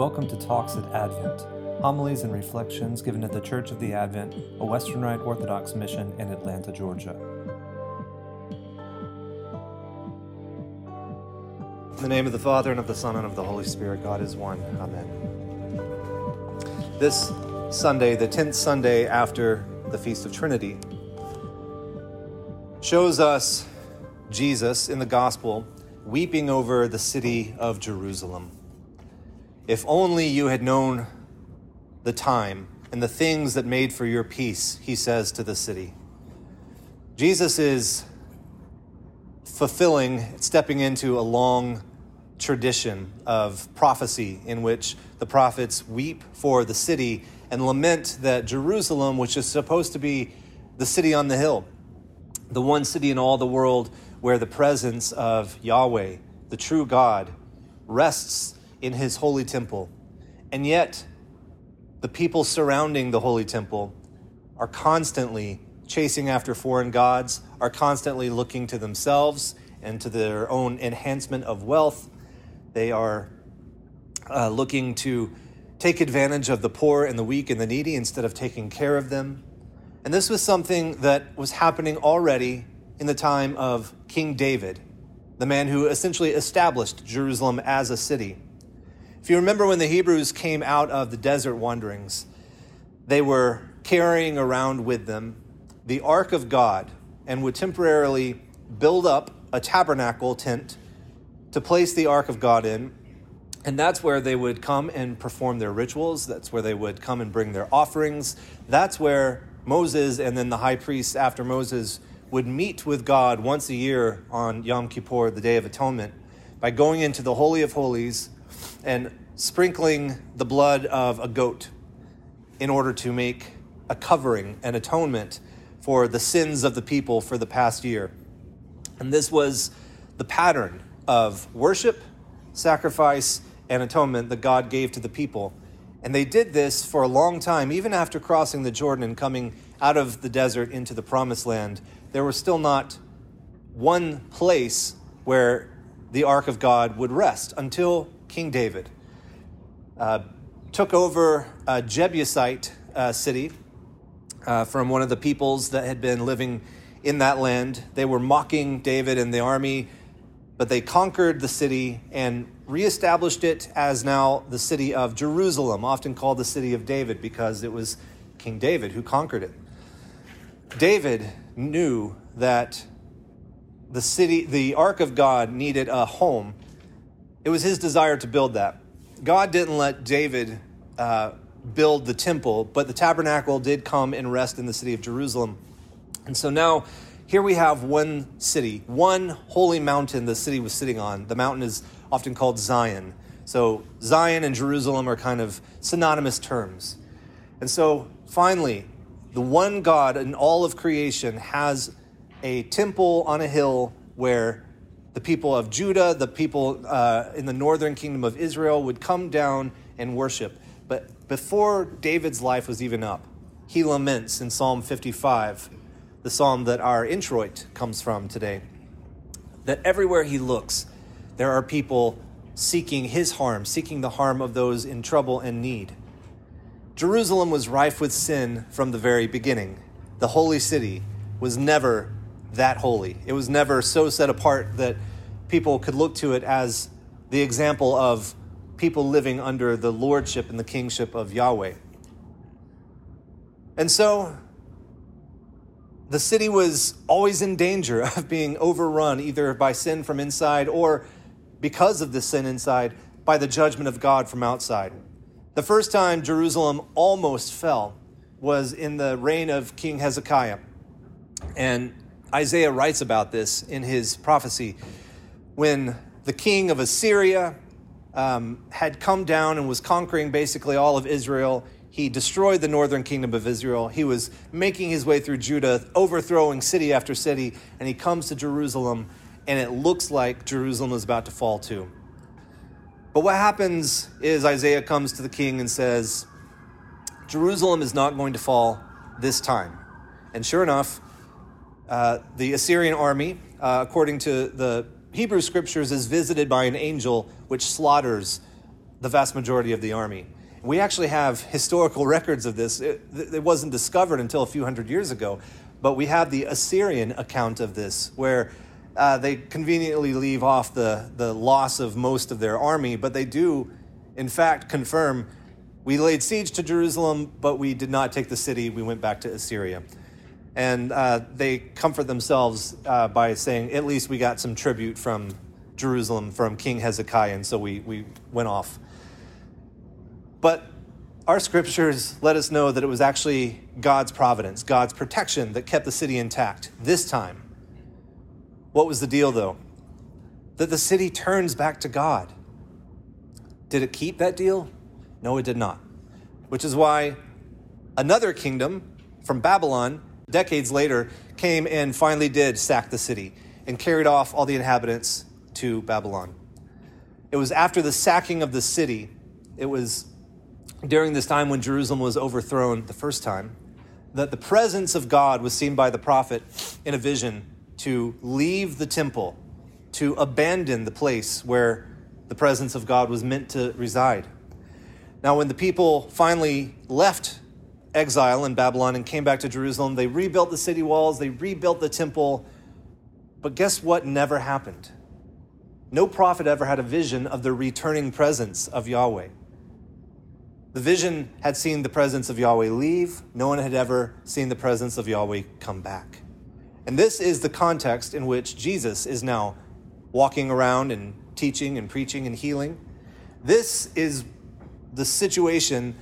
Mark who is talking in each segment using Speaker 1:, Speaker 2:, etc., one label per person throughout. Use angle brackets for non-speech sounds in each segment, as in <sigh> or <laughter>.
Speaker 1: Welcome to Talks at Advent, homilies and reflections given at the Church of the Advent, a Western Rite Orthodox mission in Atlanta, Georgia. In the name of the Father, and of the Son, and of the Holy Spirit, God is one. Amen. This Sunday, the 10th Sunday after the Feast of Trinity, shows us Jesus in the Gospel weeping over the city of Jerusalem. If only you had known the time and the things that made for your peace, he says to the city. Jesus is fulfilling, stepping into a long tradition of prophecy in which the prophets weep for the city and lament that Jerusalem, which is supposed to be the city on the hill, the one city in all the world where the presence of Yahweh, the true God, rests in his holy temple. And yet, the people surrounding the holy temple are constantly chasing after foreign gods, are constantly looking to themselves and to their own enhancement of wealth. They are uh, looking to take advantage of the poor and the weak and the needy instead of taking care of them. And this was something that was happening already in the time of King David, the man who essentially established Jerusalem as a city. If you remember when the Hebrews came out of the desert wanderings, they were carrying around with them the ark of God and would temporarily build up a tabernacle tent to place the ark of God in. And that's where they would come and perform their rituals. That's where they would come and bring their offerings. That's where Moses and then the high priest after Moses would meet with God once a year on Yom Kippur, the Day of Atonement, by going into the Holy of Holies and sprinkling the blood of a goat in order to make a covering and atonement for the sins of the people for the past year. And this was the pattern of worship, sacrifice, and atonement that God gave to the people. And they did this for a long time, even after crossing the Jordan and coming out of the desert into the promised land. There was still not one place where the ark of God would rest until King David, uh, took over a Jebusite uh, city uh, from one of the peoples that had been living in that land. They were mocking David and the army, but they conquered the city and reestablished it as now the city of Jerusalem, often called the city of David because it was King David who conquered it. David knew that the city, the ark of God needed a home it was his desire to build that. God didn't let David uh, build the temple, but the tabernacle did come and rest in the city of Jerusalem. And so now here we have one city, one holy mountain the city was sitting on. The mountain is often called Zion. So Zion and Jerusalem are kind of synonymous terms. And so finally, the one God in all of creation has a temple on a hill where the people of Judah, the people uh, in the northern kingdom of Israel would come down and worship. But before David's life was even up, he laments in Psalm 55, the psalm that our introit comes from today, that everywhere he looks, there are people seeking his harm, seeking the harm of those in trouble and need. Jerusalem was rife with sin from the very beginning. The holy city was never that holy. It was never so set apart that people could look to it as the example of people living under the lordship and the kingship of Yahweh. And so the city was always in danger <laughs> of being overrun either by sin from inside or because of the sin inside by the judgment of God from outside. The first time Jerusalem almost fell was in the reign of King Hezekiah. And Isaiah writes about this in his prophecy when the king of Assyria um, had come down and was conquering basically all of Israel. He destroyed the northern kingdom of Israel. He was making his way through Judah, overthrowing city after city, and he comes to Jerusalem, and it looks like Jerusalem is about to fall too. But what happens is Isaiah comes to the king and says, Jerusalem is not going to fall this time. And sure enough, uh, the Assyrian army, uh, according to the Hebrew scriptures, is visited by an angel which slaughters the vast majority of the army. We actually have historical records of this. It, it, wasn't discovered until a few hundred years ago, but we have the Assyrian account of this, where uh, they conveniently leave off the, the loss of most of their army, but they do, in fact, confirm we laid siege to Jerusalem, but we did not take the city. We went back to Assyria. And uh, they comfort themselves uh, by saying, at least we got some tribute from Jerusalem, from King Hezekiah, and so we, we went off. But our scriptures let us know that it was actually God's providence, God's protection that kept the city intact this time. What was the deal, though? That the city turns back to God. Did it keep that deal? No, it did not. Which is why another kingdom from Babylon, decades later, came and finally did sack the city and carried off all the inhabitants to Babylon. It was after the sacking of the city, it was during this time when Jerusalem was overthrown the first time, that the presence of God was seen by the prophet in a vision to leave the temple, to abandon the place where the presence of God was meant to reside. Now, when the people finally left exile in Babylon and came back to Jerusalem, they rebuilt the city walls, they rebuilt the temple. But guess what never happened? No prophet ever had a vision of the returning presence of Yahweh. The vision had seen the presence of Yahweh leave, no one had ever seen the presence of Yahweh come back. And this is the context in which Jesus is now walking around and teaching and preaching and healing. This is the situation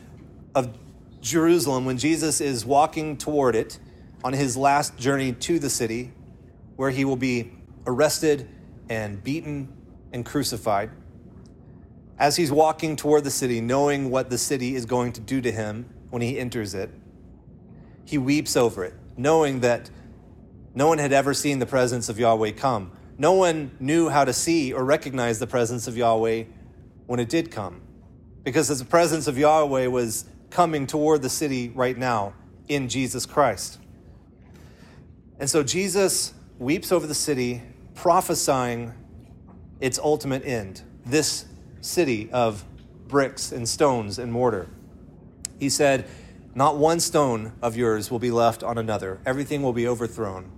Speaker 1: of Jerusalem when Jesus is walking toward it on his last journey to the city, where he will be arrested and beaten and crucified. As he's walking toward the city, knowing what the city is going to do to him when he enters it, he weeps over it, knowing that no one had ever seen the presence of Yahweh come. No one knew how to see or recognize the presence of Yahweh when it did come because the presence of Yahweh was coming toward the city right now in Jesus Christ. And so Jesus weeps over the city, prophesying its ultimate end this city of bricks and stones and mortar. He said, Not one stone of yours will be left on another, everything will be overthrown.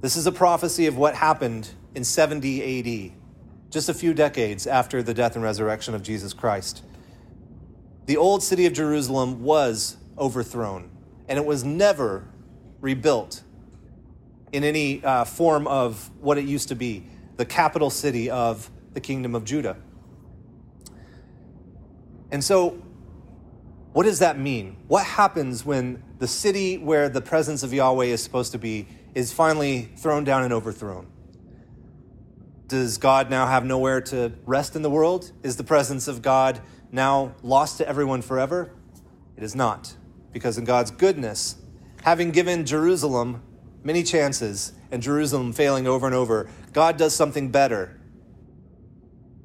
Speaker 1: This is a prophecy of what happened in 70 AD just a few decades after the death and resurrection of Jesus Christ. The old city of Jerusalem was overthrown, and it was never rebuilt in any uh, form of what it used to be the capital city of the kingdom of Judah. And so, what does that mean? What happens when the city where the presence of Yahweh is supposed to be is finally thrown down and overthrown? Does God now have nowhere to rest in the world? Is the presence of God now lost to everyone forever? It is not, because in God's goodness, having given Jerusalem many chances and Jerusalem failing over and over, God does something better.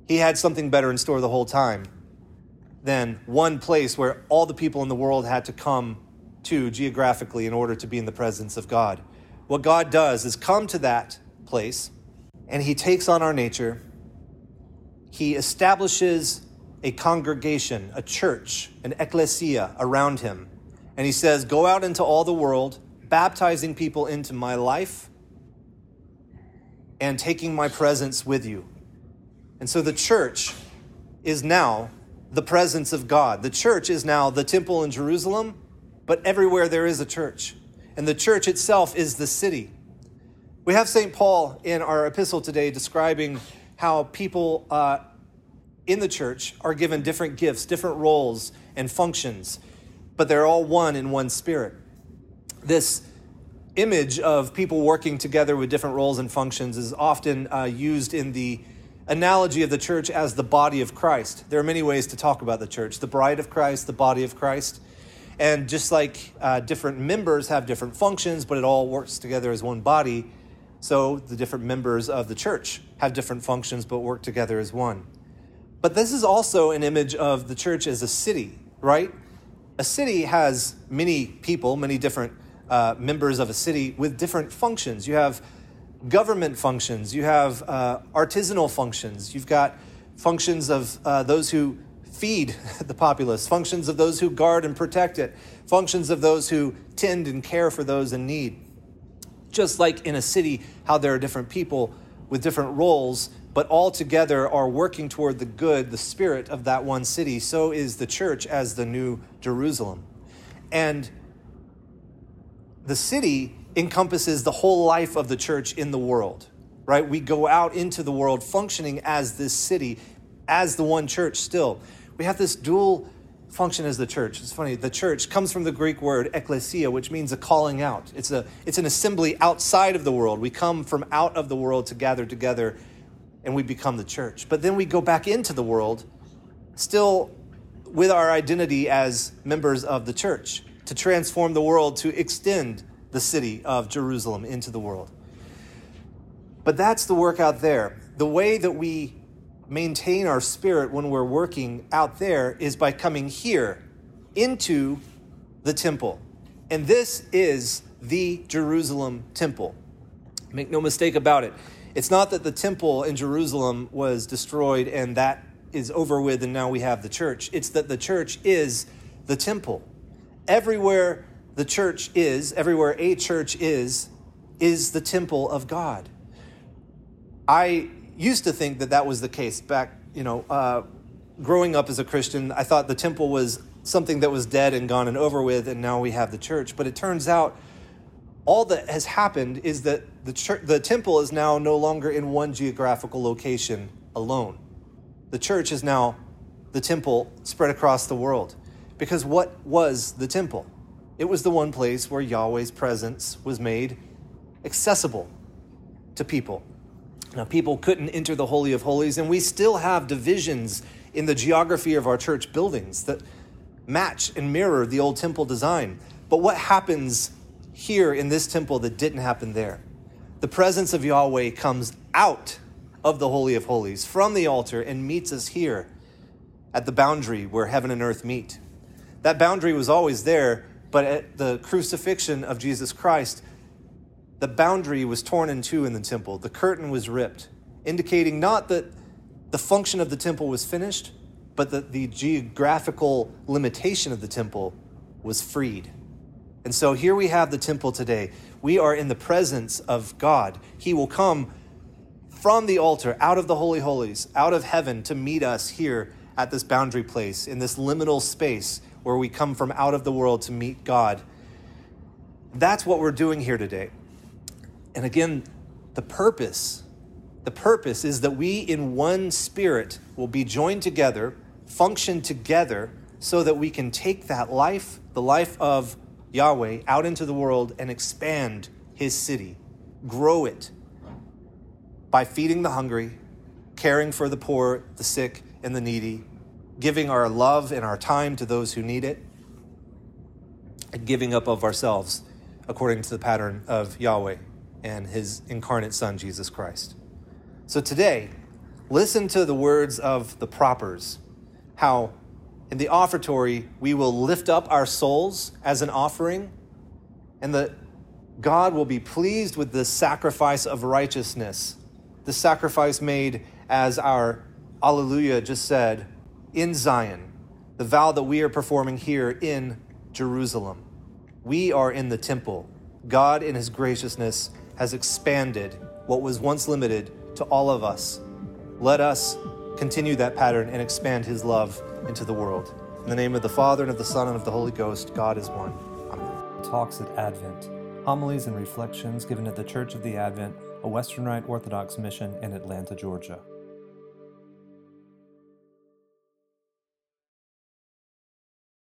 Speaker 1: He had something better in store the whole time than one place where all the people in the world had to come to geographically in order to be in the presence of God. What God does is come to that place and he takes on our nature. He establishes a congregation, a church, an ecclesia around him. And he says, Go out into all the world, baptizing people into my life and taking my presence with you. And so the church is now the presence of God. The church is now the temple in Jerusalem, but everywhere there is a church. And the church itself is the city. We have St. Paul in our epistle today describing how people uh, in the church are given different gifts, different roles and functions, but they're all one in one spirit. This image of people working together with different roles and functions is often uh, used in the analogy of the church as the body of Christ. There are many ways to talk about the church the bride of Christ, the body of Christ. And just like uh, different members have different functions, but it all works together as one body, so the different members of the church have different functions but work together as one. But this is also an image of the church as a city, right? A city has many people, many different uh, members of a city with different functions. You have government functions, you have uh, artisanal functions, you've got functions of uh, those who feed <laughs> the populace, functions of those who guard and protect it, functions of those who tend and care for those in need. Just like in a city, how there are different people with different roles, but all together are working toward the good, the spirit of that one city, so is the church as the new Jerusalem. And the city encompasses the whole life of the church in the world, right? We go out into the world functioning as this city, as the one church still. We have this dual function as the church. It's funny, the church comes from the Greek word ekklesia, which means a calling out. It's, a, it's an assembly outside of the world. We come from out of the world to gather together and we become the church. But then we go back into the world, still with our identity as members of the church, to transform the world, to extend the city of Jerusalem into the world. But that's the work out there. The way that we maintain our spirit when we're working out there is by coming here into the temple. And this is the Jerusalem temple. Make no mistake about it. It's not that the temple in Jerusalem was destroyed and that is over with and now we have the church. It's that the church is the temple. Everywhere the church is, everywhere a church is, is the temple of God. I used to think that that was the case back, you know, uh, growing up as a Christian. I thought the temple was something that was dead and gone and over with, and now we have the church. But it turns out all that has happened is that the, church, the temple is now no longer in one geographical location alone. The church is now the temple spread across the world. Because what was the temple? It was the one place where Yahweh's presence was made accessible to people. Now, people couldn't enter the Holy of Holies, and we still have divisions in the geography of our church buildings that match and mirror the old temple design. But what happens here in this temple that didn't happen there? The presence of Yahweh comes out of the Holy of Holies from the altar and meets us here at the boundary where heaven and earth meet. That boundary was always there, but at the crucifixion of Jesus Christ, the boundary was torn in two in the temple. The curtain was ripped, indicating not that the function of the temple was finished, but that the geographical limitation of the temple was freed. And so here we have the temple today. We are in the presence of God. He will come from the altar, out of the Holy Holies, out of heaven to meet us here at this boundary place, in this liminal space where we come from out of the world to meet God. That's what we're doing here today. And again, the purpose, the purpose is that we in one spirit will be joined together, function together, so that we can take that life, the life of Yahweh, out into the world and expand his city, grow it by feeding the hungry, caring for the poor, the sick, and the needy, giving our love and our time to those who need it, and giving up of ourselves according to the pattern of Yahweh and his incarnate Son, Jesus Christ. So today, listen to the words of the propers, how in the offertory we will lift up our souls as an offering, and that God will be pleased with the sacrifice of righteousness, the sacrifice made as our Alleluia just said in Zion, the vow that we are performing here in Jerusalem. We are in the temple. God, in his graciousness, has expanded what was once limited to all of us. Let us continue that pattern and expand his love into the world. In the name of the Father, and of the Son, and of the Holy Ghost, God is one. Amen. Talks at Advent Homilies and reflections given at the Church of the Advent, a Western Rite Orthodox mission in Atlanta, Georgia.